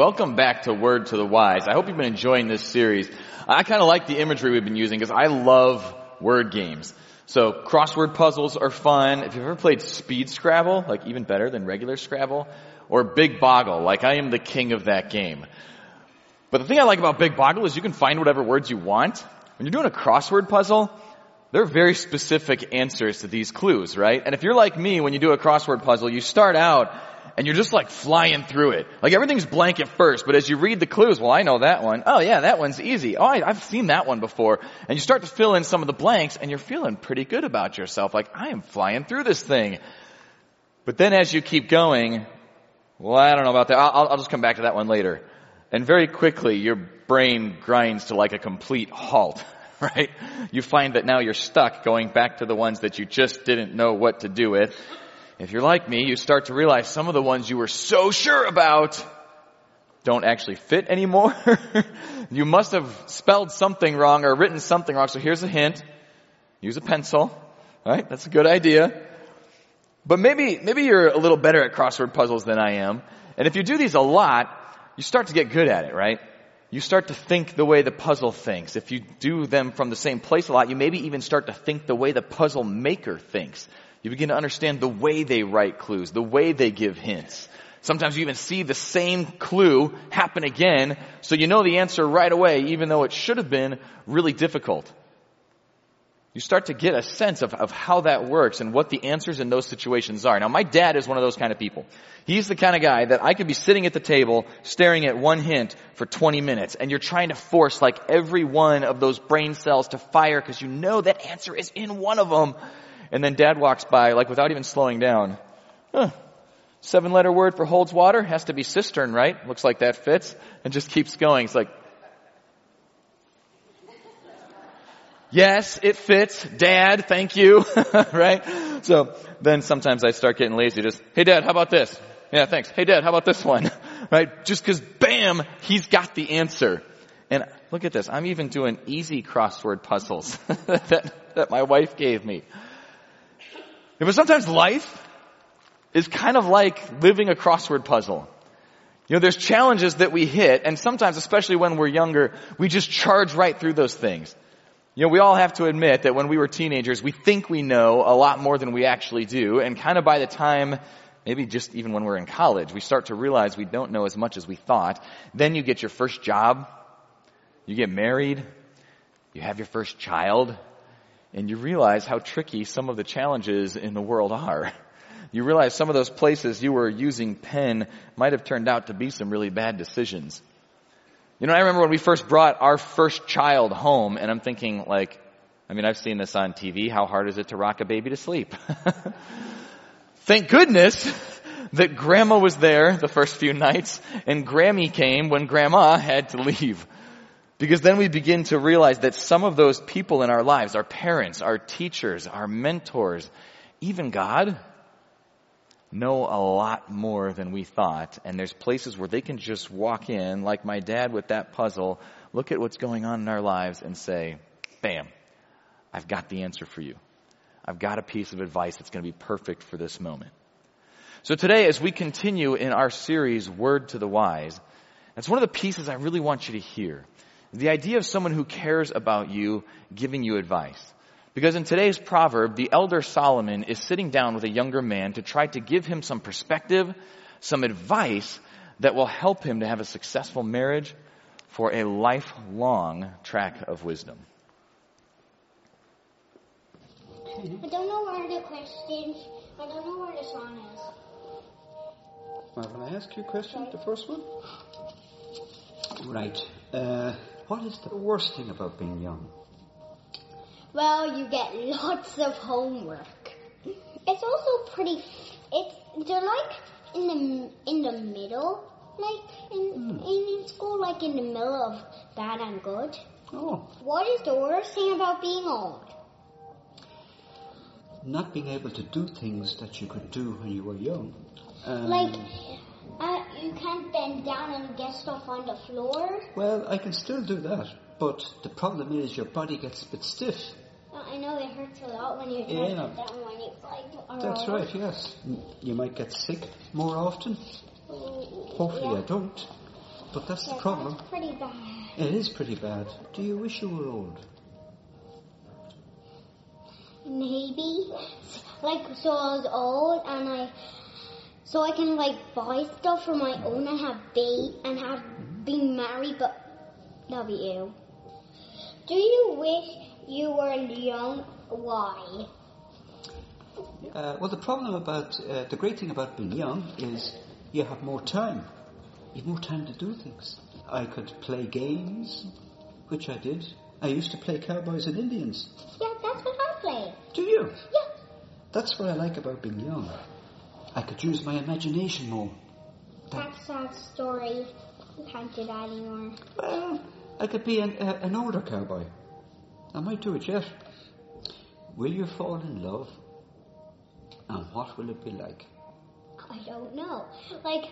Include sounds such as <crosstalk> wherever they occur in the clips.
welcome back to Word to the Wise. I hope you've been enjoying this series. I kind of like the imagery we've been using because I love word games. So crossword puzzles are fun. If you've ever played Speed Scrabble, like even better than regular Scrabble, or Big Boggle, like I am the king of that game. But the thing I like about Big Boggle is you can find whatever words you want. When you're doing a crossword puzzle, there are very specific answers to these clues, right? And if you're like me, when you do a crossword puzzle, you start out and you're just like flying through it. Like everything's blank at first, but as you read the clues, well, I know that one. Oh yeah, that one's easy. Oh, I, I've seen that one before. And you start to fill in some of the blanks and you're feeling pretty good about yourself. Like, I am flying through this thing. But then as you keep going, well, I don't know about that. I'll, I'll just come back to that one later. And very quickly, your brain grinds to like a complete halt, <laughs> right? You find that now you're stuck going back to the ones that you just didn't know what to do with. If you're like me, you start to realize some of the ones you were so sure about don't actually fit anymore. <laughs> you must have spelled something wrong or written something wrong. So here's a hint. Use a pencil. Right? That's a good idea. But maybe, maybe you're a little better at crossword puzzles than I am. And if you do these a lot, you start to get good at it, right? You start to think the way the puzzle thinks. If you do them from the same place a lot, you maybe even start to think the way the puzzle maker thinks. You begin to understand the way they write clues, the way they give hints. Sometimes you even see the same clue happen again, so you know the answer right away, even though it should have been really difficult. You start to get a sense of, of how that works and what the answers in those situations are. Now my dad is one of those kind of people. He's the kind of guy that I could be sitting at the table staring at one hint for 20 minutes and you're trying to force like every one of those brain cells to fire because you know that answer is in one of them and then dad walks by, like without even slowing down. Huh. Seven letter word for holds water has to be cistern, right? Looks like that fits. And just keeps going. It's like, yes, it fits. Dad, thank you. <laughs> right? So then sometimes I start getting lazy. Just, hey dad, how about this? Yeah, thanks. Hey dad, how about this one? <laughs> right? Just cause bam, he's got the answer. And look at this. I'm even doing easy crossword puzzles <laughs> that, that my wife gave me. But sometimes life is kind of like living a crossword puzzle. You know, there's challenges that we hit, and sometimes, especially when we're younger, we just charge right through those things. You know, we all have to admit that when we were teenagers, we think we know a lot more than we actually do, and kind of by the time, maybe just even when we're in college, we start to realize we don't know as much as we thought. Then you get your first job, you get married, you have your first child, and you realize how tricky some of the challenges in the world are. You realize some of those places you were using pen might have turned out to be some really bad decisions. You know, I remember when we first brought our first child home and I'm thinking like, I mean, I've seen this on TV. How hard is it to rock a baby to sleep? <laughs> Thank goodness that grandma was there the first few nights and Grammy came when grandma had to leave. Because then we begin to realize that some of those people in our lives, our parents, our teachers, our mentors, even God, know a lot more than we thought. And there's places where they can just walk in, like my dad with that puzzle, look at what's going on in our lives and say, bam, I've got the answer for you. I've got a piece of advice that's going to be perfect for this moment. So today, as we continue in our series, Word to the Wise, that's one of the pieces I really want you to hear. The idea of someone who cares about you giving you advice. Because in today's proverb, the elder Solomon is sitting down with a younger man to try to give him some perspective, some advice that will help him to have a successful marriage for a lifelong track of wisdom. I don't know where the questions, I don't know where the song is. Well, can I ask you a question, the first one? Right. Uh, what is the worst thing about being young? Well, you get lots of homework. It's also pretty. It's they're like in the in the middle, like in Hmm. in, school, like in the middle of bad and good. Oh, What is the worst thing about being old? not being able to do things that you could do when you were young. Um, Like, uh, you can't bend down and get stuff on the floor. Well, I can still do that, but the problem is your body gets a bit stiff. Uh, I know it hurts a lot when you try Yeah. to bend down when you like. are That's right, yes. You might get sick more often. Hopefully I don't. But that's the problem. That's pretty bad. It is pretty bad. Do you wish you were old? Maybe, like, so I was old and I, so I can like buy stuff for my own and have be and have been married, but that'll be you. Do you wish you were young? Why? Uh, well, the problem about uh, the great thing about being young is you have more time. You have more time to do things. I could play games, which I did. I used to play cowboys and Indians. Yeah, that's what I play. Do you? Yeah. That's what I like about being young. I could use my imagination more. That's sad story. You can't do that anymore. Well, I could be an, uh, an older cowboy. I might do it yet. Will you fall in love? And what will it be like? I don't know. Like,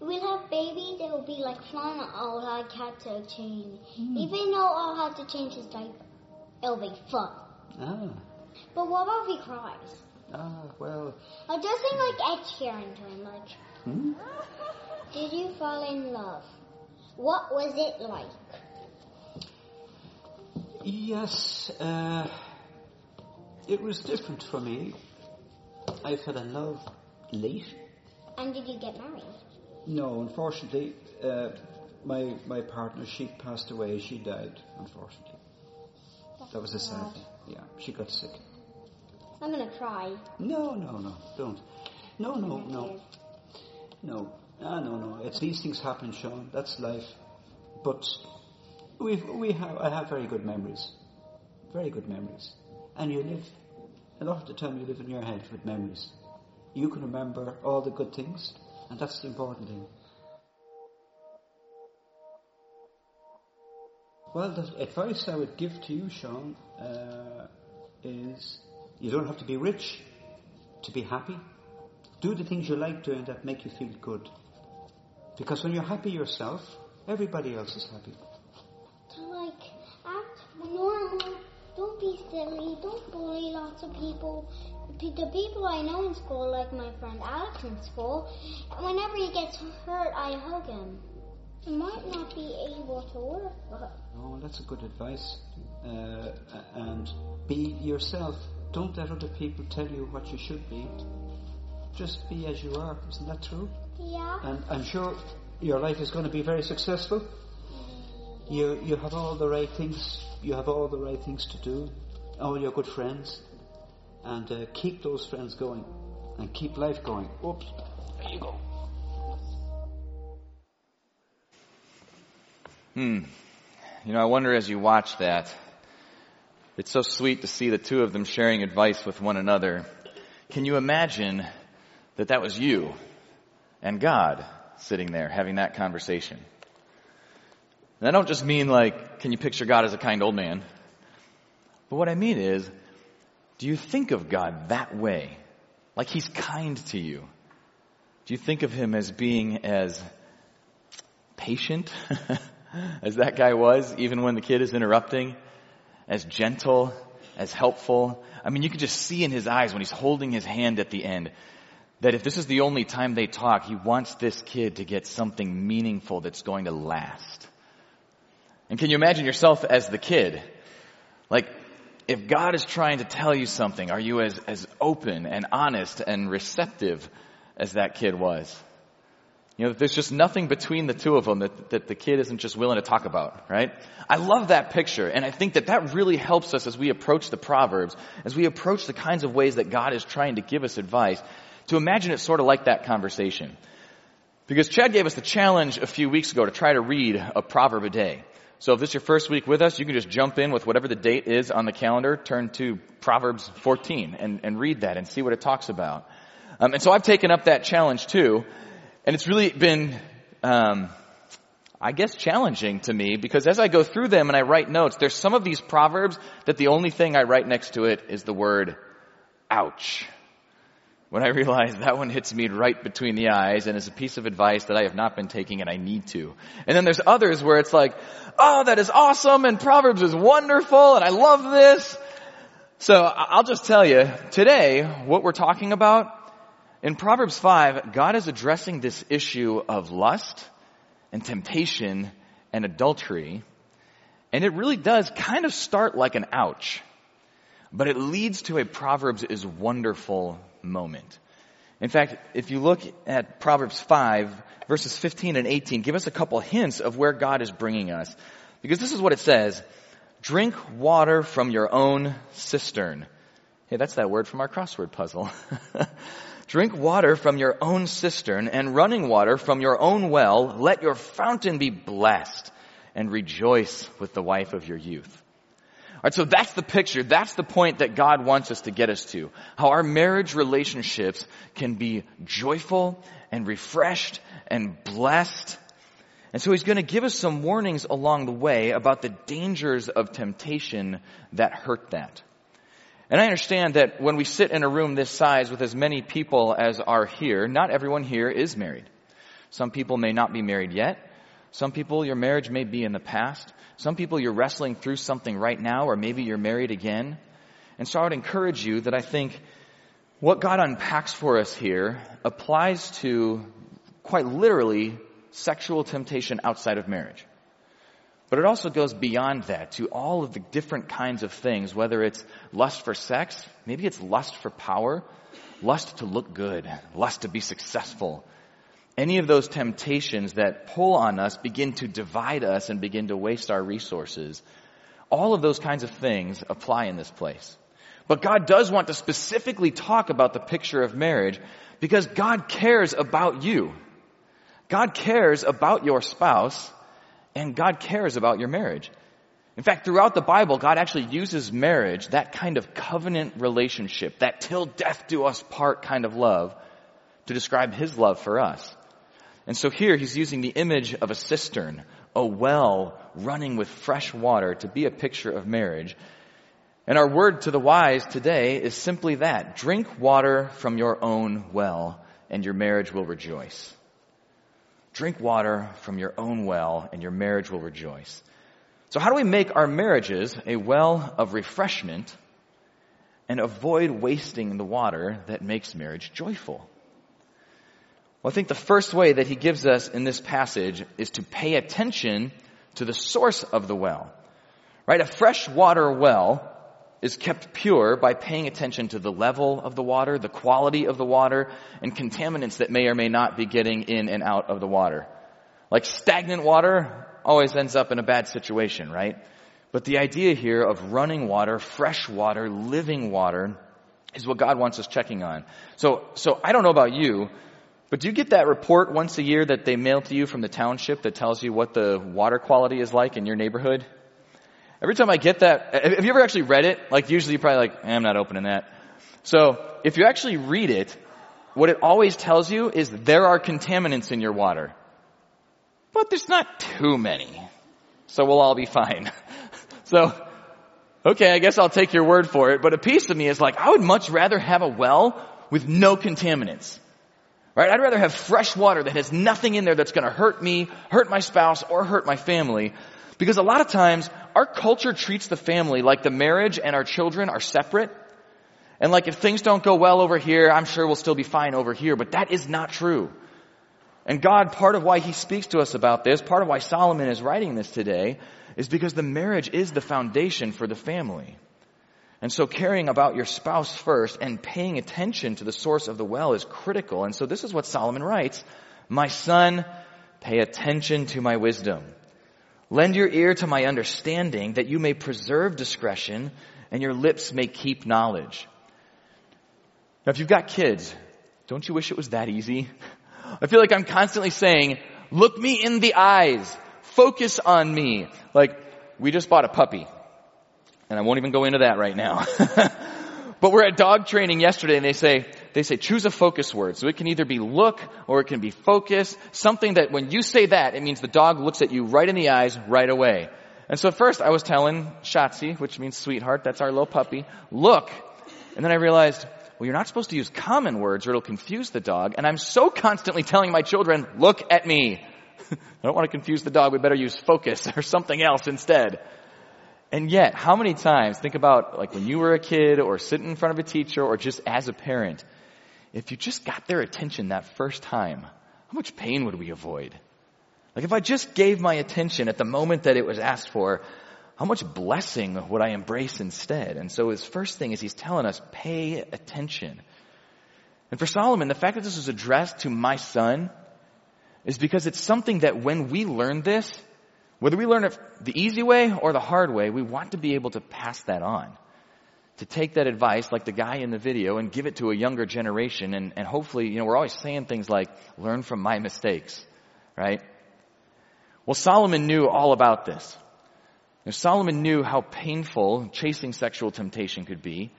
we'll have babies, it'll be like fun. I'll have to change. Even though I'll have to change his diaper, it'll be fun. Ah, But what about if he cries? Ah, well, I'll just sing like Ed Sheeran to him, like, hmm? <laughs> Did you fall in love? What was it like? Yes, uh, it was different for me. I fell in love late. And did you get married? No, unfortunately, uh, my my partner she passed away. She died, unfortunately. That was a sad. Yeah, she got sick. I'm gonna cry. No, no, no, don't. No, no, no, no. Ah, no, no. It's these things happen, Sean. That's life. But we we have I have very good memories, very good memories. And you live a lot of the time. You live in your head with memories. You can remember all the good things, and that's the important thing. Well, the advice I would give to you, Sean, uh, is you don't have to be rich to be happy. Do the things you like doing that make you feel good. Because when you're happy yourself, everybody else is happy. To like act normal. Don't be silly. Don't bully lots of people. The people I know in school, like my friend Alex in school, whenever he gets hurt, I hug him. He might not be able to work, but Oh, that's a good advice. Uh, and be yourself. Don't let other people tell you what you should be. Just be as you are. Isn't that true? yeah. And I'm sure your life is going to be very successful. You you have all the right things. You have all the right things to do. All your good friends, and uh, keep those friends going, and keep life going. Oops, there you go. Hmm. You know, I wonder as you watch that, it's so sweet to see the two of them sharing advice with one another. Can you imagine that that was you and God sitting there having that conversation? And I don't just mean like, can you picture God as a kind old man? But what I mean is, do you think of God that way? Like he's kind to you? Do you think of him as being as patient <laughs> as that guy was, even when the kid is interrupting, as gentle, as helpful. I mean, you can just see in his eyes when he's holding his hand at the end that if this is the only time they talk, he wants this kid to get something meaningful that's going to last. And can you imagine yourself as the kid? Like, if God is trying to tell you something, are you as, as open and honest and receptive as that kid was? You know, there's just nothing between the two of them that, that the kid isn't just willing to talk about, right? I love that picture, and I think that that really helps us as we approach the Proverbs, as we approach the kinds of ways that God is trying to give us advice, to imagine it sort of like that conversation. Because Chad gave us the challenge a few weeks ago to try to read a proverb a day. So if this is your first week with us, you can just jump in with whatever the date is on the calendar, turn to Proverbs 14 and, and read that and see what it talks about. Um, and so I've taken up that challenge too. And it's really been, um, I guess, challenging to me because as I go through them and I write notes, there's some of these proverbs that the only thing I write next to it is the word ouch. When I realize that one hits me right between the eyes and is a piece of advice that I have not been taking and I need to. And then there's others where it's like, oh, that is awesome and Proverbs is wonderful and I love this. So I'll just tell you, today, what we're talking about in Proverbs 5, God is addressing this issue of lust and temptation and adultery. And it really does kind of start like an ouch, but it leads to a Proverbs is wonderful moment. In fact, if you look at Proverbs 5, verses 15 and 18, give us a couple hints of where God is bringing us. Because this is what it says. Drink water from your own cistern. Hey, that's that word from our crossword puzzle. <laughs> Drink water from your own cistern and running water from your own well. Let your fountain be blessed and rejoice with the wife of your youth. Alright, so that's the picture. That's the point that God wants us to get us to. How our marriage relationships can be joyful and refreshed and blessed. And so he's going to give us some warnings along the way about the dangers of temptation that hurt that. And I understand that when we sit in a room this size with as many people as are here, not everyone here is married. Some people may not be married yet. Some people, your marriage may be in the past. Some people, you're wrestling through something right now, or maybe you're married again. And so I would encourage you that I think what God unpacks for us here applies to quite literally sexual temptation outside of marriage. But it also goes beyond that to all of the different kinds of things, whether it's lust for sex, maybe it's lust for power, lust to look good, lust to be successful. Any of those temptations that pull on us, begin to divide us and begin to waste our resources. All of those kinds of things apply in this place. But God does want to specifically talk about the picture of marriage because God cares about you. God cares about your spouse and God cares about your marriage. In fact, throughout the Bible, God actually uses marriage, that kind of covenant relationship, that till death do us part kind of love, to describe His love for us. And so here He's using the image of a cistern, a well running with fresh water to be a picture of marriage. And our word to the wise today is simply that. Drink water from your own well and your marriage will rejoice. Drink water from your own well and your marriage will rejoice. So how do we make our marriages a well of refreshment and avoid wasting the water that makes marriage joyful? Well, I think the first way that he gives us in this passage is to pay attention to the source of the well. Right? A fresh water well is kept pure by paying attention to the level of the water, the quality of the water, and contaminants that may or may not be getting in and out of the water. Like stagnant water always ends up in a bad situation, right? But the idea here of running water, fresh water, living water is what God wants us checking on. So, so I don't know about you, but do you get that report once a year that they mail to you from the township that tells you what the water quality is like in your neighborhood? Every time I get that, have you ever actually read it? Like usually you're probably like, eh, I'm not opening that. So if you actually read it, what it always tells you is there are contaminants in your water. But there's not too many. So we'll all be fine. <laughs> so, okay, I guess I'll take your word for it. But a piece of me is like, I would much rather have a well with no contaminants. Right? I'd rather have fresh water that has nothing in there that's gonna hurt me, hurt my spouse, or hurt my family because a lot of times our culture treats the family like the marriage and our children are separate. And like if things don't go well over here, I'm sure we'll still be fine over here, but that is not true. And God, part of why He speaks to us about this, part of why Solomon is writing this today, is because the marriage is the foundation for the family. And so caring about your spouse first and paying attention to the source of the well is critical. And so this is what Solomon writes. My son, pay attention to my wisdom. Lend your ear to my understanding that you may preserve discretion and your lips may keep knowledge. Now, if you've got kids, don't you wish it was that easy? I feel like I'm constantly saying, look me in the eyes, focus on me. Like, we just bought a puppy. And I won't even go into that right now. <laughs> but we're at dog training yesterday and they say, they say choose a focus word. So it can either be look or it can be focus. Something that when you say that, it means the dog looks at you right in the eyes right away. And so first I was telling Shotzi, which means sweetheart, that's our little puppy, look. And then I realized, well, you're not supposed to use common words or it'll confuse the dog. And I'm so constantly telling my children, look at me. <laughs> I don't want to confuse the dog. We better use focus <laughs> or something else instead. And yet, how many times, think about like when you were a kid or sitting in front of a teacher or just as a parent, if you just got their attention that first time, how much pain would we avoid? Like if I just gave my attention at the moment that it was asked for, how much blessing would I embrace instead? And so his first thing is he's telling us, pay attention. And for Solomon, the fact that this is addressed to my son is because it's something that when we learn this, whether we learn it the easy way or the hard way, we want to be able to pass that on. To take that advice, like the guy in the video, and give it to a younger generation. And, and hopefully, you know, we're always saying things like, learn from my mistakes, right? Well, Solomon knew all about this. Now, Solomon knew how painful chasing sexual temptation could be.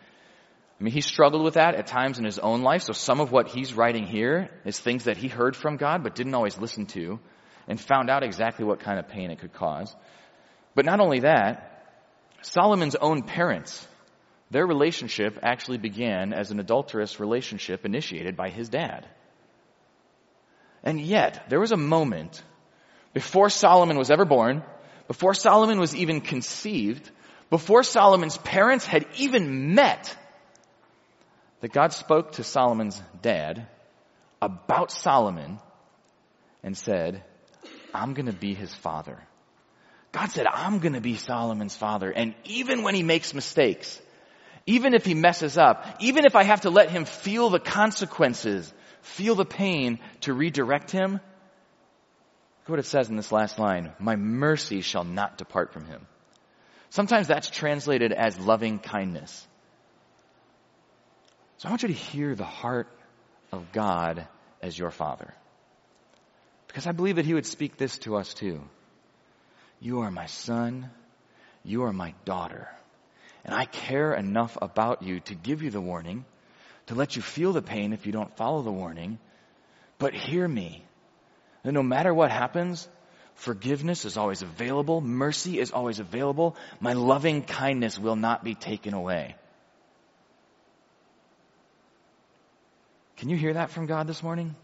I mean, he struggled with that at times in his own life. So some of what he's writing here is things that he heard from God but didn't always listen to and found out exactly what kind of pain it could cause. But not only that, Solomon's own parents, their relationship actually began as an adulterous relationship initiated by his dad. And yet, there was a moment before Solomon was ever born, before Solomon was even conceived, before Solomon's parents had even met, that God spoke to Solomon's dad about Solomon and said, I'm going to be his father. God said, I'm going to be Solomon's father. And even when he makes mistakes, even if he messes up, even if I have to let him feel the consequences, feel the pain to redirect him, look what it says in this last line. My mercy shall not depart from him. Sometimes that's translated as loving kindness. So I want you to hear the heart of God as your father. Because I believe that he would speak this to us too. You are my son. You are my daughter. And I care enough about you to give you the warning, to let you feel the pain if you don't follow the warning. But hear me. That no matter what happens, forgiveness is always available. Mercy is always available. My loving kindness will not be taken away. Can you hear that from God this morning?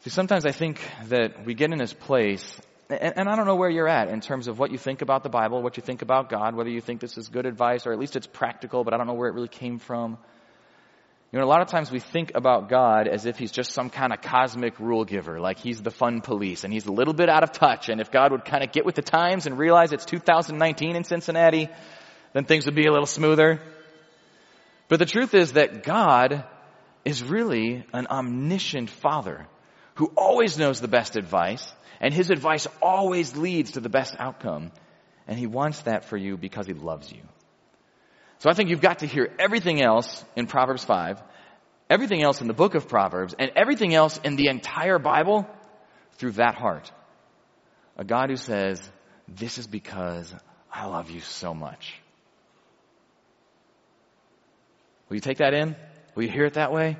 See, sometimes I think that we get in this place, and, and, I don't know where you're at in terms of what you think about the Bible, what you think about God, whether you think this is good advice or at least it's practical, but I don't know where it really came from. You know, a lot of times we think about God as if he's just some kind of cosmic rule giver, like he's the fun police and he's a little bit out of touch. And if God would kind of get with the times and realize it's 2019 in Cincinnati, then things would be a little smoother. But the truth is that God is really an omniscient father who always knows the best advice, and his advice always leads to the best outcome. And he wants that for you because he loves you. So I think you've got to hear everything else in Proverbs 5, everything else in the book of Proverbs, and everything else in the entire Bible through that heart. A God who says, this is because I love you so much. Will you take that in? Will you hear it that way?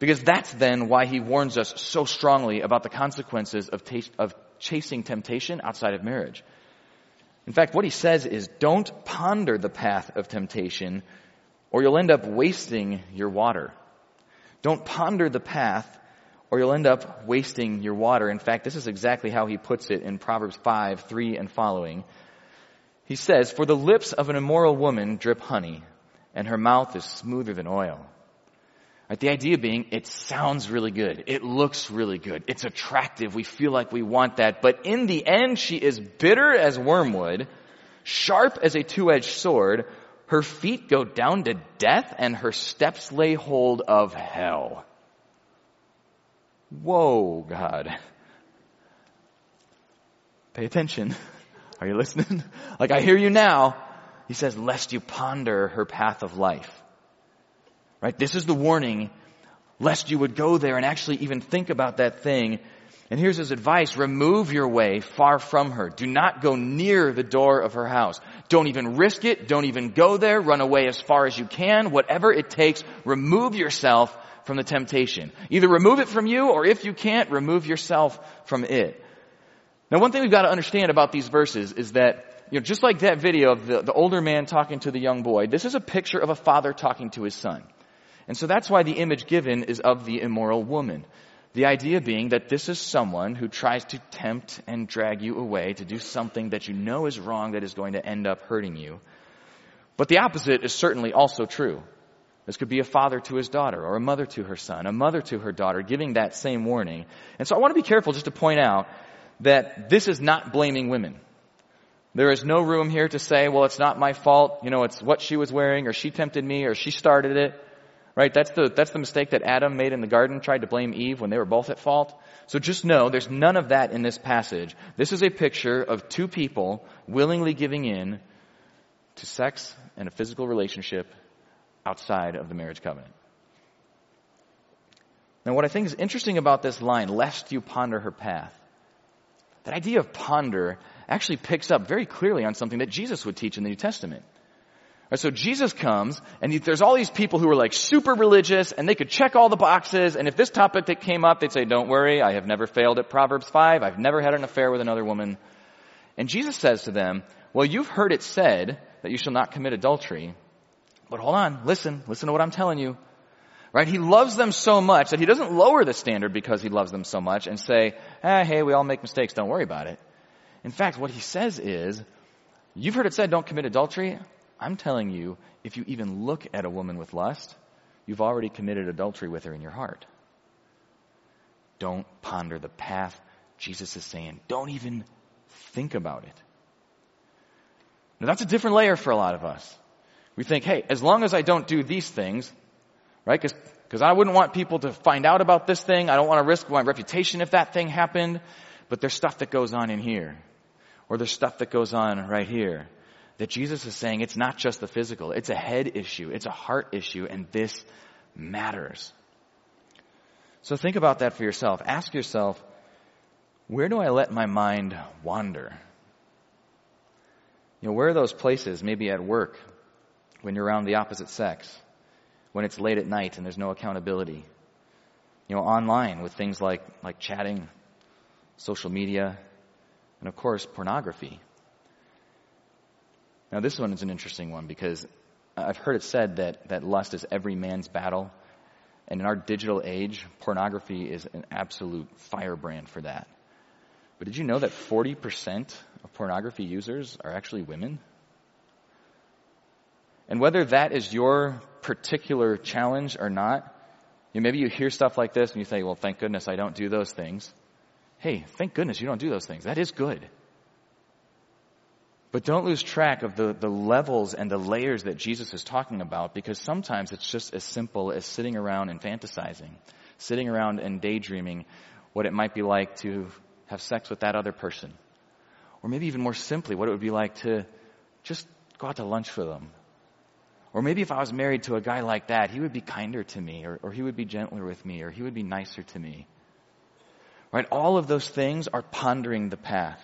Because that's then why he warns us so strongly about the consequences of, of chasing temptation outside of marriage. In fact, what he says is don't ponder the path of temptation or you'll end up wasting your water. Don't ponder the path or you'll end up wasting your water. In fact, this is exactly how he puts it in Proverbs 5, 3 and following. He says, For the lips of an immoral woman drip honey, and her mouth is smoother than oil. Right, the idea being, it sounds really good. It looks really good. It's attractive. We feel like we want that. But in the end, she is bitter as wormwood, sharp as a two-edged sword. Her feet go down to death and her steps lay hold of hell. Whoa, God. Pay attention. Are you listening? <laughs> like I hear you now. He says, lest you ponder her path of life. Right? This is the warning, lest you would go there and actually even think about that thing. And here's his advice, remove your way far from her. Do not go near the door of her house. Don't even risk it. Don't even go there. Run away as far as you can. Whatever it takes, remove yourself from the temptation. Either remove it from you, or if you can't, remove yourself from it. Now one thing we've got to understand about these verses is that you know, just like that video of the, the older man talking to the young boy, this is a picture of a father talking to his son. And so that's why the image given is of the immoral woman. The idea being that this is someone who tries to tempt and drag you away to do something that you know is wrong that is going to end up hurting you. But the opposite is certainly also true. This could be a father to his daughter or a mother to her son, a mother to her daughter, giving that same warning. And so I want to be careful just to point out that this is not blaming women. There is no room here to say, well, it's not my fault. You know, it's what she was wearing or she tempted me or she started it. Right? That's the, that's the mistake that Adam made in the garden, tried to blame Eve when they were both at fault. So just know there's none of that in this passage. This is a picture of two people willingly giving in to sex and a physical relationship outside of the marriage covenant. Now what I think is interesting about this line, lest you ponder her path, that idea of ponder actually picks up very clearly on something that Jesus would teach in the New Testament. Right, so Jesus comes, and there's all these people who are like super religious, and they could check all the boxes, and if this topic that came up, they'd say, don't worry, I have never failed at Proverbs 5, I've never had an affair with another woman. And Jesus says to them, well, you've heard it said that you shall not commit adultery, but hold on, listen, listen to what I'm telling you. Right? He loves them so much that he doesn't lower the standard because he loves them so much and say, ah, hey, we all make mistakes, don't worry about it. In fact, what he says is, you've heard it said, don't commit adultery. I'm telling you, if you even look at a woman with lust, you've already committed adultery with her in your heart. Don't ponder the path. Jesus is saying, don't even think about it. Now that's a different layer for a lot of us. We think, hey, as long as I don't do these things, right? Because I wouldn't want people to find out about this thing. I don't want to risk my reputation if that thing happened. But there's stuff that goes on in here. Or there's stuff that goes on right here that Jesus is saying it's not just the physical, it's a head issue, it's a heart issue, and this matters. So think about that for yourself. Ask yourself, where do I let my mind wander? You know, where are those places, maybe at work, when you're around the opposite sex, when it's late at night and there's no accountability? You know, online with things like, like chatting, social media, and of course, pornography. Now, this one is an interesting one because I've heard it said that, that lust is every man's battle. And in our digital age, pornography is an absolute firebrand for that. But did you know that 40% of pornography users are actually women? And whether that is your particular challenge or not, you know, maybe you hear stuff like this and you say, well, thank goodness I don't do those things. Hey, thank goodness you don't do those things. That is good. But don't lose track of the, the levels and the layers that Jesus is talking about because sometimes it's just as simple as sitting around and fantasizing, sitting around and daydreaming what it might be like to have sex with that other person. Or maybe even more simply, what it would be like to just go out to lunch with them. Or maybe if I was married to a guy like that, he would be kinder to me, or, or he would be gentler with me, or he would be nicer to me. Right? All of those things are pondering the path.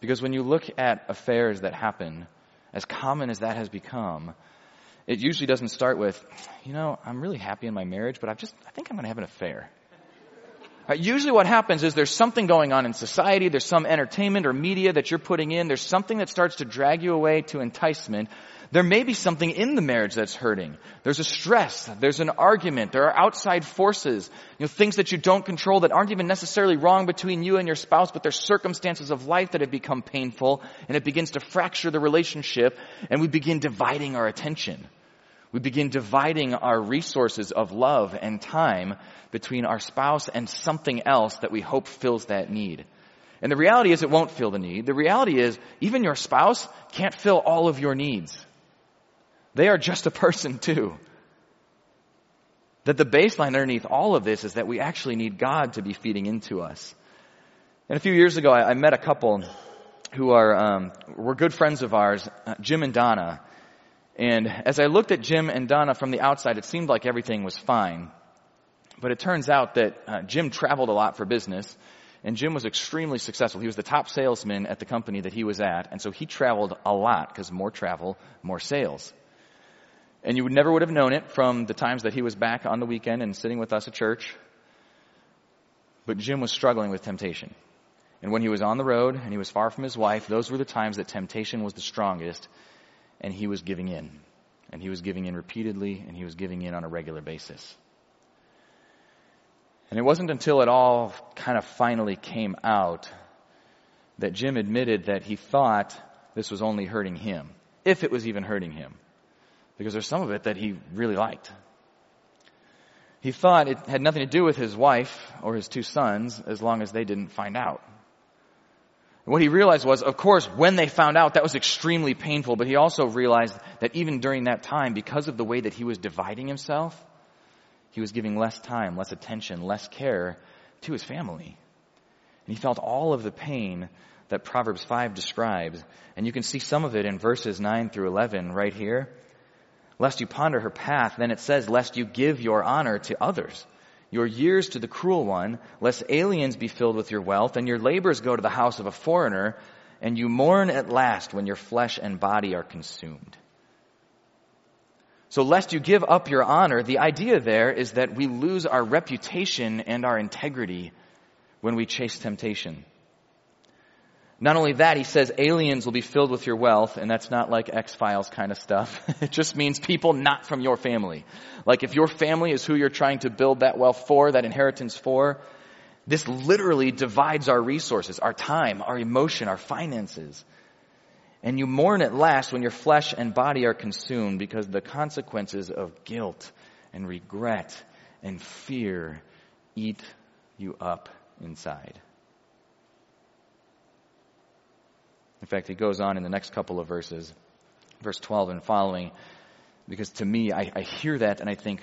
Because when you look at affairs that happen, as common as that has become, it usually doesn't start with, you know, I'm really happy in my marriage, but I've just, I think I'm going to have an affair. Right, usually what happens is there's something going on in society, there's some entertainment or media that you're putting in, there's something that starts to drag you away to enticement, there may be something in the marriage that's hurting. There's a stress. There's an argument. There are outside forces. You know, things that you don't control that aren't even necessarily wrong between you and your spouse, but there's circumstances of life that have become painful and it begins to fracture the relationship and we begin dividing our attention. We begin dividing our resources of love and time between our spouse and something else that we hope fills that need. And the reality is it won't fill the need. The reality is even your spouse can't fill all of your needs. They are just a person too. That the baseline underneath all of this is that we actually need God to be feeding into us. And a few years ago, I, I met a couple who are um, were good friends of ours, uh, Jim and Donna. And as I looked at Jim and Donna from the outside, it seemed like everything was fine. But it turns out that uh, Jim traveled a lot for business, and Jim was extremely successful. He was the top salesman at the company that he was at, and so he traveled a lot because more travel, more sales. And you would never would have known it from the times that he was back on the weekend and sitting with us at church. But Jim was struggling with temptation. And when he was on the road and he was far from his wife, those were the times that temptation was the strongest and he was giving in. And he was giving in repeatedly and he was giving in on a regular basis. And it wasn't until it all kind of finally came out that Jim admitted that he thought this was only hurting him, if it was even hurting him because there's some of it that he really liked. He thought it had nothing to do with his wife or his two sons as long as they didn't find out. And what he realized was, of course, when they found out, that was extremely painful, but he also realized that even during that time, because of the way that he was dividing himself, he was giving less time, less attention, less care to his family. And he felt all of the pain that Proverbs 5 describes. And you can see some of it in verses 9 through 11 right here. Lest you ponder her path, then it says, lest you give your honor to others, your years to the cruel one, lest aliens be filled with your wealth, and your labors go to the house of a foreigner, and you mourn at last when your flesh and body are consumed. So lest you give up your honor, the idea there is that we lose our reputation and our integrity when we chase temptation. Not only that, he says aliens will be filled with your wealth, and that's not like X-Files kind of stuff. <laughs> it just means people not from your family. Like if your family is who you're trying to build that wealth for, that inheritance for, this literally divides our resources, our time, our emotion, our finances. And you mourn at last when your flesh and body are consumed because the consequences of guilt and regret and fear eat you up inside. In fact, he goes on in the next couple of verses, verse 12 and following, because to me, I, I hear that and I think,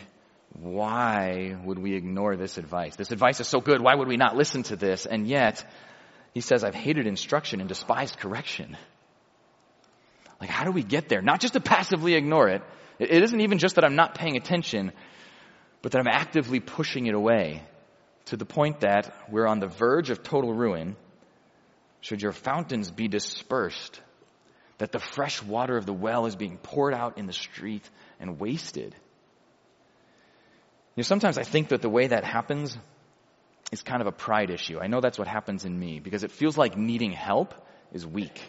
why would we ignore this advice? This advice is so good. Why would we not listen to this? And yet, he says, I've hated instruction and despised correction. Like, how do we get there? Not just to passively ignore it. It isn't even just that I'm not paying attention, but that I'm actively pushing it away to the point that we're on the verge of total ruin should your fountains be dispersed, that the fresh water of the well is being poured out in the street and wasted. You know, sometimes I think that the way that happens is kind of a pride issue. I know that's what happens in me because it feels like needing help is weak.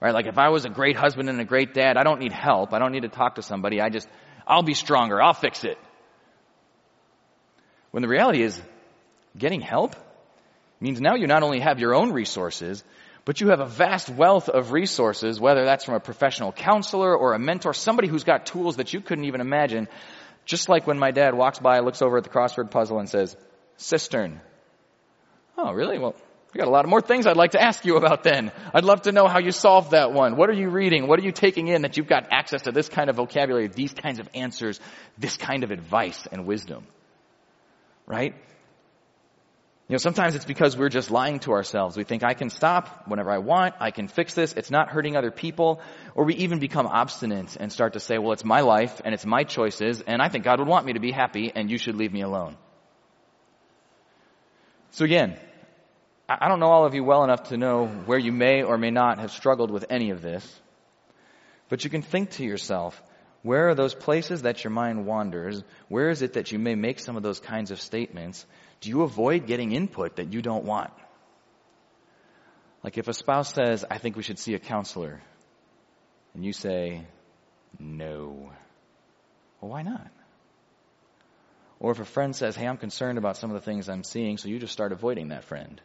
Right? Like if I was a great husband and a great dad, I don't need help. I don't need to talk to somebody. I just, I'll be stronger. I'll fix it. When the reality is, getting help means now you not only have your own resources, but you have a vast wealth of resources, whether that's from a professional counselor or a mentor, somebody who's got tools that you couldn't even imagine. Just like when my dad walks by, looks over at the crossword puzzle and says, cistern. Oh, really? Well, I got a lot of more things I'd like to ask you about then. I'd love to know how you solved that one. What are you reading? What are you taking in that you've got access to this kind of vocabulary, these kinds of answers, this kind of advice and wisdom? Right? You know, sometimes it's because we're just lying to ourselves. We think I can stop whenever I want. I can fix this. It's not hurting other people. Or we even become obstinate and start to say, well, it's my life and it's my choices and I think God would want me to be happy and you should leave me alone. So again, I don't know all of you well enough to know where you may or may not have struggled with any of this. But you can think to yourself, where are those places that your mind wanders? Where is it that you may make some of those kinds of statements? Do you avoid getting input that you don't want? Like if a spouse says, I think we should see a counselor, and you say, no. Well, why not? Or if a friend says, hey, I'm concerned about some of the things I'm seeing, so you just start avoiding that friend.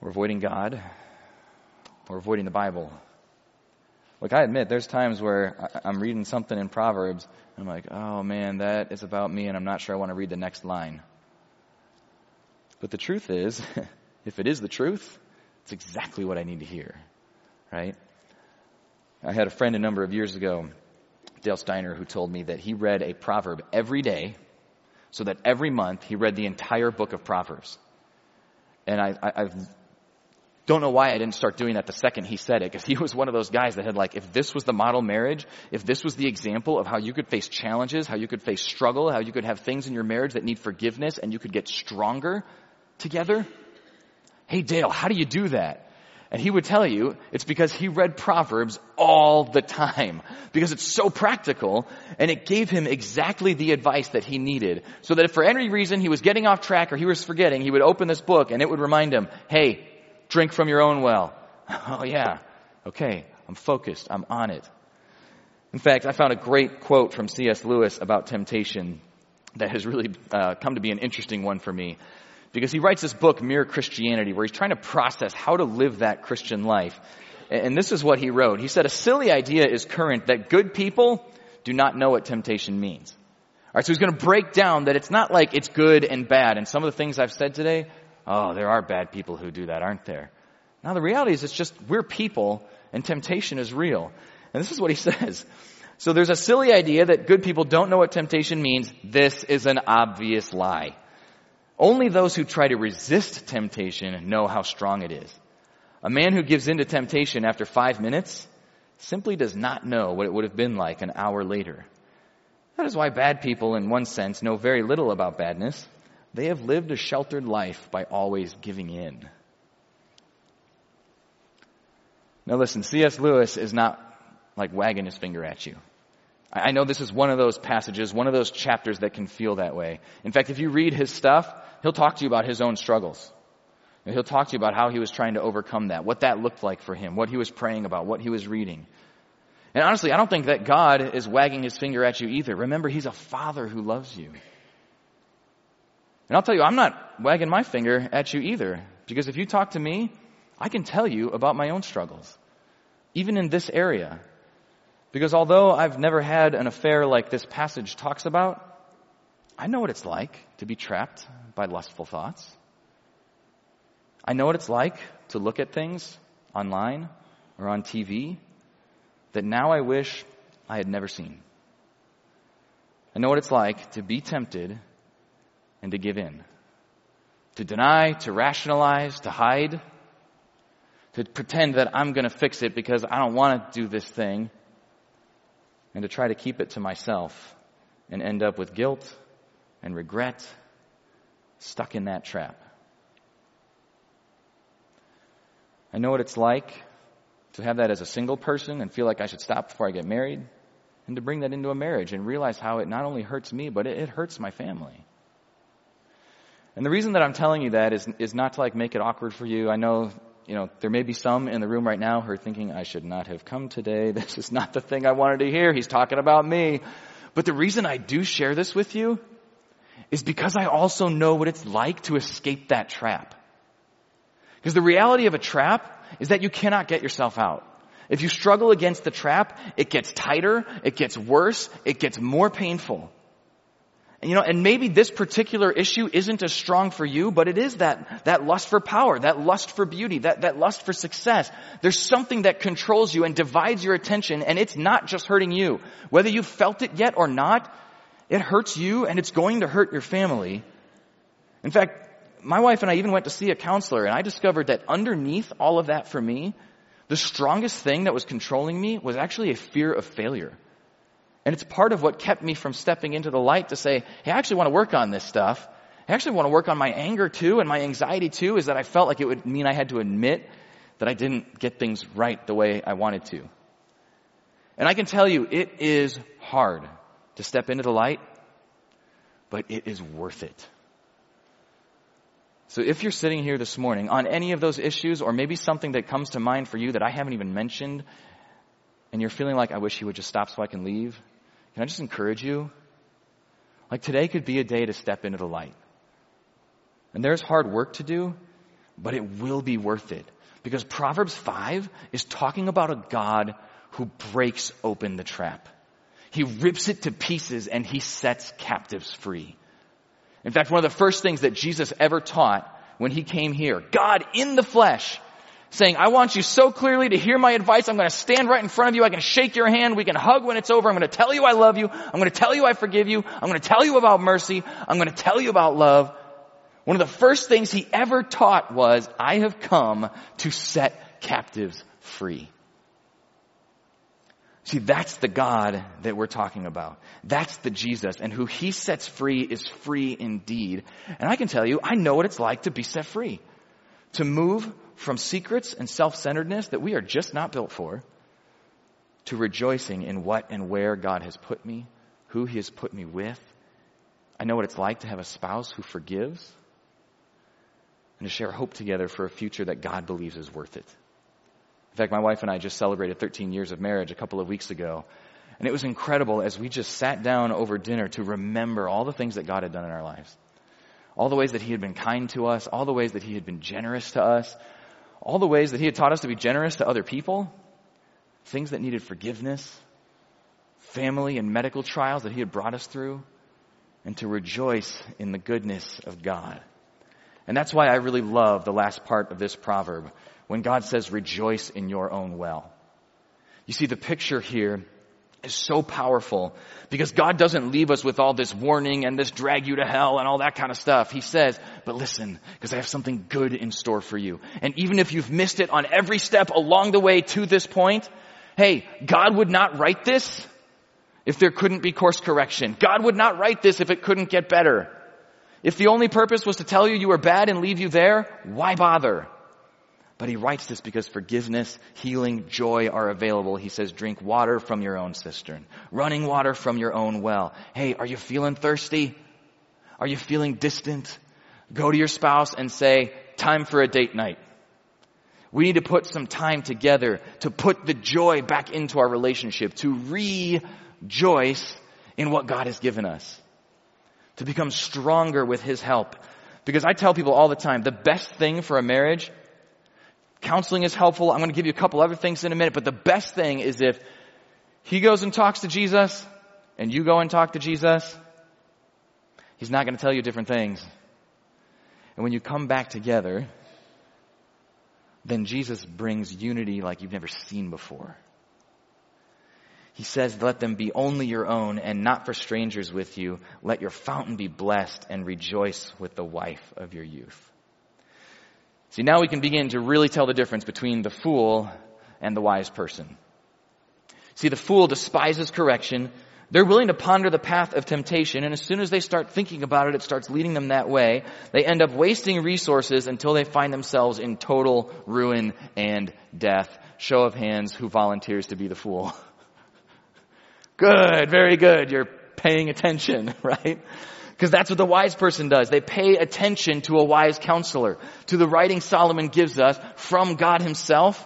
Or avoiding God, or avoiding the Bible. Look, I admit, there's times where I'm reading something in Proverbs, and I'm like, oh man, that is about me, and I'm not sure I want to read the next line. But the truth is, <laughs> if it is the truth, it's exactly what I need to hear, right? I had a friend a number of years ago, Dale Steiner, who told me that he read a proverb every day, so that every month he read the entire book of Proverbs. And I, have don't know why I didn't start doing that the second he said it, because he <laughs> was one of those guys that had like, if this was the model marriage, if this was the example of how you could face challenges, how you could face struggle, how you could have things in your marriage that need forgiveness and you could get stronger together. Hey Dale, how do you do that? And he would tell you it's because he read Proverbs all the time. <laughs> Because it's so practical and it gave him exactly the advice that he needed. So that if for any reason he was getting off track or he was forgetting, he would open this book and it would remind him, hey, Drink from your own well. <laughs> Oh yeah. Okay. I'm focused. I'm on it. In fact, I found a great quote from C.S. Lewis about temptation that has really uh, come to be an interesting one for me. Because he writes this book, Mere Christianity, where he's trying to process how to live that Christian life. And this is what he wrote. He said, a silly idea is current that good people do not know what temptation means. Alright, so he's gonna break down that it's not like it's good and bad. And some of the things I've said today, oh, there are bad people who do that, aren't there? Now the reality is it's just, we're people and temptation is real. And this is what he <laughs> says. So there's a silly idea that good people don't know what temptation means. This is an obvious lie. Only those who try to resist temptation know how strong it is. A man who gives in to temptation after five minutes simply does not know what it would have been like an hour later. That is why bad people, in one sense, know very little about badness. They have lived a sheltered life by always giving in. Now listen, C.S. Lewis is not like wagging his finger at you. I know this is one of those passages, one of those chapters that can feel that way. In fact, if you read his stuff, he'll talk to you about his own struggles. He'll talk to you about how he was trying to overcome that, what that looked like for him, what he was praying about, what he was reading. And honestly, I don't think that God is wagging his finger at you either. Remember, he's a father who loves you. And I'll tell you, I'm not wagging my finger at you either. Because if you talk to me, I can tell you about my own struggles. Even in this area. Because although I've never had an affair like this passage talks about, I know what it's like to be trapped by lustful thoughts. I know what it's like to look at things online or on TV that now I wish I had never seen. I know what it's like to be tempted and to give in. To deny, to rationalize, to hide, to pretend that I'm going to fix it because I don't want to do this thing, and to try to keep it to myself and end up with guilt and regret stuck in that trap. I know what it's like to have that as a single person and feel like I should stop before I get married, and to bring that into a marriage and realize how it not only hurts me, but it, it hurts my family. And the reason that I'm telling you that is, is not to like make it awkward for you. I know, you know, there may be some in the room right now who are thinking, I should not have come today. <laughs> This is not the thing I wanted to hear. He's talking about me. But the reason I do share this with you is because I also know what it's like to escape that trap. Because the reality of a trap is that you cannot get yourself out. If you struggle against the trap, it gets tighter, it gets worse, it gets more painful. You know, and maybe this particular issue isn't as strong for you, but it is that, that lust for power, that lust for beauty, that, that lust for success. There's something that controls you and divides your attention, and it's not just hurting you. Whether you've felt it yet or not, it hurts you and it's going to hurt your family. In fact, my wife and I even went to see a counselor and I discovered that underneath all of that for me, the strongest thing that was controlling me was actually a fear of failure. And it's part of what kept me from stepping into the light to say, hey, I actually want to work on this stuff. I actually want to work on my anger too and my anxiety too is that I felt like it would mean I had to admit that I didn't get things right the way I wanted to. And I can tell you, it is hard to step into the light, but it is worth it. So if you're sitting here this morning on any of those issues, or maybe something that comes to mind for you that I haven't even mentioned, and you're feeling like, I wish he would just stop so I can leave, can I just encourage you? Like today could be a day to step into the light. And there's hard work to do, but it will be worth it. Because Proverbs 5 is talking about a God who breaks open the trap. He rips it to pieces and he sets captives free. In fact, one of the first things that Jesus ever taught when he came here, God in the flesh, saying, I want you so clearly to hear my advice. I'm going to stand right in front of you. I can shake your hand. We can hug when it's over. I'm going to tell you I love you. I'm going to tell you I forgive you. I'm going to tell you about mercy. I'm going to tell you about love. One of the first things he ever taught was, I have come to set captives free. See, that's the God that we're talking about. That's the Jesus. And who he sets free is free indeed. And I can tell you, I know what it's like to be set free. To move from secrets and self-centeredness that we are just not built for, to rejoicing in what and where God has put me, who he has put me with. I know what it's like to have a spouse who forgives and to share hope together for a future that God believes is worth it. In fact, my wife and I just celebrated 13 years of marriage a couple of weeks ago. And it was incredible as we just sat down over dinner to remember all the things that God had done in our lives. All the ways that He had been kind to us, all the ways that He had been generous to us, all the ways that he had taught us to be generous to other people, things that needed forgiveness, family and medical trials that he had brought us through, and to rejoice in the goodness of God. And that's why I really love the last part of this proverb when God says, rejoice in your own well. You see, the picture here is so powerful because God doesn't leave us with all this warning and this drag you to hell and all that kind of stuff. He says, but listen, because I have something good in store for you. And even if you've missed it on every step along the way to this point, hey, God would not write this if there couldn't be course correction. God would not write this if it couldn't get better. If the only purpose was to tell you you were bad and leave you there, why bother? But he writes this because forgiveness, healing, joy are available. He says, drink water from your own cistern, running water from your own well. Hey, are you feeling thirsty? Are you feeling distant? Go to your spouse and say, time for a date night. We need to put some time together to put the joy back into our relationship, to rejoice in what God has given us, to become stronger with His help. Because I tell people all the time, the best thing for a marriage Counseling is helpful. I'm going to give you a couple other things in a minute, but the best thing is if he goes and talks to Jesus and you go and talk to Jesus, he's not going to tell you different things. And when you come back together, then Jesus brings unity like you've never seen before. He says, let them be only your own and not for strangers with you. Let your fountain be blessed and rejoice with the wife of your youth. See, now we can begin to really tell the difference between the fool and the wise person. See, the fool despises correction. They're willing to ponder the path of temptation, and as soon as they start thinking about it, it starts leading them that way. They end up wasting resources until they find themselves in total ruin and death. Show of hands, who volunteers to be the fool? <laughs> good, very good. You're paying attention, <laughs> right? Because that's what the wise person does. They pay attention to a wise counselor, to the writing Solomon gives us from God himself.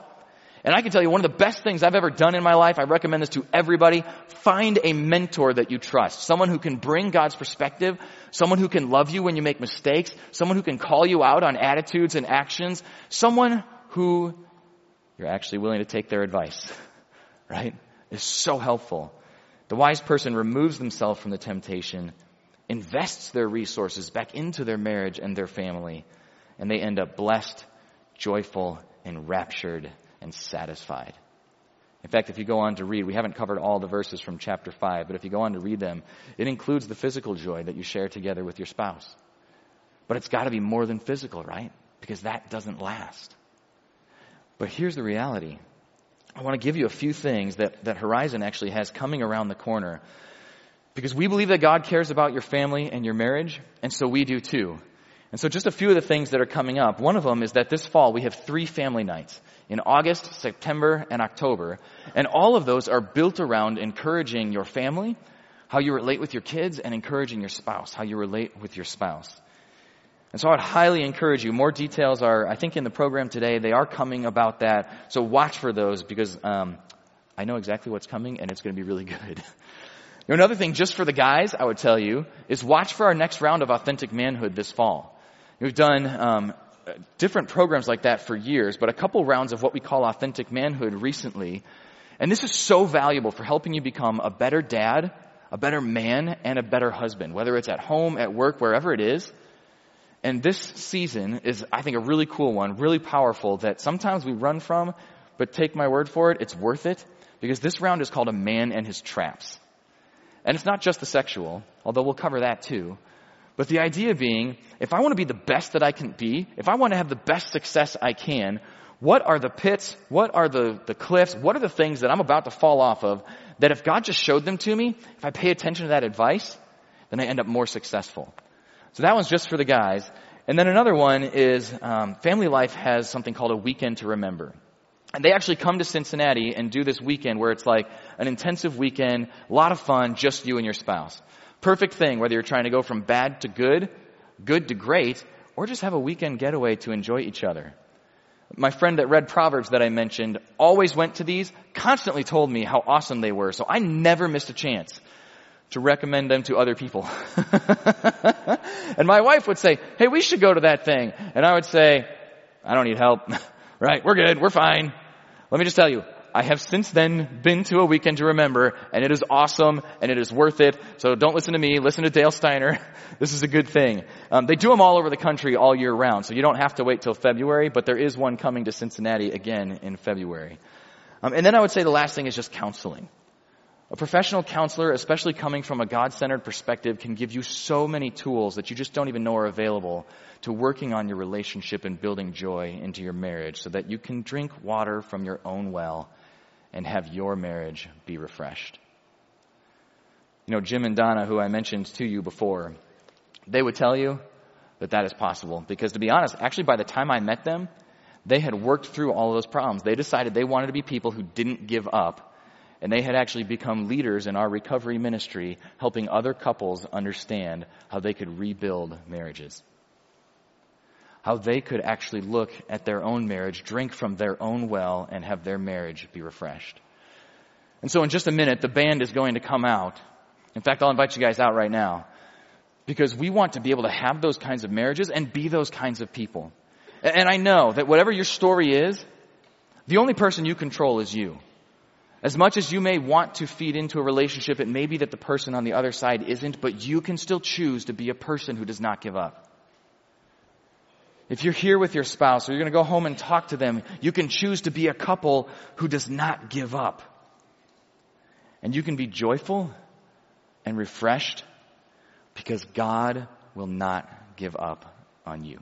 And I can tell you one of the best things I've ever done in my life, I recommend this to everybody, find a mentor that you trust. Someone who can bring God's perspective, someone who can love you when you make mistakes, someone who can call you out on attitudes and actions, someone who you're actually willing to take their advice, <laughs> right? Is so helpful. The wise person removes themselves from the temptation invests their resources back into their marriage and their family, and they end up blessed, joyful, enraptured, and satisfied. In fact, if you go on to read, we haven't covered all the verses from chapter 5, but if you go on to read them, it includes the physical joy that you share together with your spouse. But it's got to be more than physical, right? Because that doesn't last. But here's the reality. I want to give you a few things that, that Horizon actually has coming around the corner because we believe that God cares about your family and your marriage, and so we do too. And so just a few of the things that are coming up. One of them is that this fall we have three family nights in August, September, and October. And all of those are built around encouraging your family, how you relate with your kids, and encouraging your spouse, how you relate with your spouse. And so I would highly encourage you. More details are, I think, in the program today. They are coming about that. So watch for those because um, I know exactly what's coming, and it's going to be really <laughs> good. You know, another thing, just for the guys, I would tell you, is watch for our next round of Authentic Manhood this fall. We've done um, different programs like that for years, but a couple rounds of what we call Authentic Manhood recently. And this is so valuable for helping you become a better dad, a better man, and a better husband, whether it's at home, at work, wherever it is. And this season is, I think, a really cool one, really powerful that sometimes we run from, but take my word for it, it's worth it because this round is called A Man and His Traps. And it's not just the sexual, although we'll cover that too. But the idea being, if I want to be the best that I can be, if I want to have the best success I can, what are the pits, what are the, the cliffs, what are the things that I'm about to fall off of that if God just showed them to me, if I pay attention to that advice, then I end up more successful. So that one's just for the guys. And then another one is um, Family Life has something called a weekend to remember. And they actually come to Cincinnati and do this weekend where it's like an intensive weekend, a lot of fun, just you and your spouse. Perfect thing, whether you're trying to go from bad to good, good to great, or just have a weekend getaway to enjoy each other. My friend that read Proverbs that I mentioned always went to these, constantly told me how awesome they were, so I never missed a chance to recommend them to other people. <laughs> and my wife would say, hey, we should go to that thing. And I would say, I don't need help. <laughs> right? We're good. We're fine. Let me just tell you, I have since then been to a weekend to remember, and it is awesome, and it is worth it. So don't listen to me. Listen to Dale Steiner. <laughs> this is a good thing. Um, they do them all over the country all year round, so you don't have to wait till February. But there is one coming to Cincinnati again in February. Um, and then I would say the last thing is just counseling. A professional counselor, especially coming from a God-centered perspective, can give you so many tools that you just don't even know are available to working on your relationship and building joy into your marriage so that you can drink water from your own well and have your marriage be refreshed. You know, Jim and Donna, who I mentioned to you before, they would tell you that that is possible. Because to be honest, actually by the time I met them, they had worked through all those problems. They decided they wanted to be people who didn't give up. And they had actually become leaders in our recovery ministry, helping other couples understand how they could rebuild marriages how they could actually look at their own marriage, drink from their own well, and have their marriage be refreshed. And so in just a minute, the band is going to come out. In fact, I'll invite you guys out right now. Because we want to be able to have those kinds of marriages and be those kinds of people. And I know that whatever your story is, the only person you control is you. As much as you may want to feed into a relationship, it may be that the person on the other side isn't, but you can still choose to be a person who does not give up. If you're here with your spouse or you're going to go home and talk to them, you can choose to be a couple who does not give up. And you can be joyful and refreshed because God will not give up on you.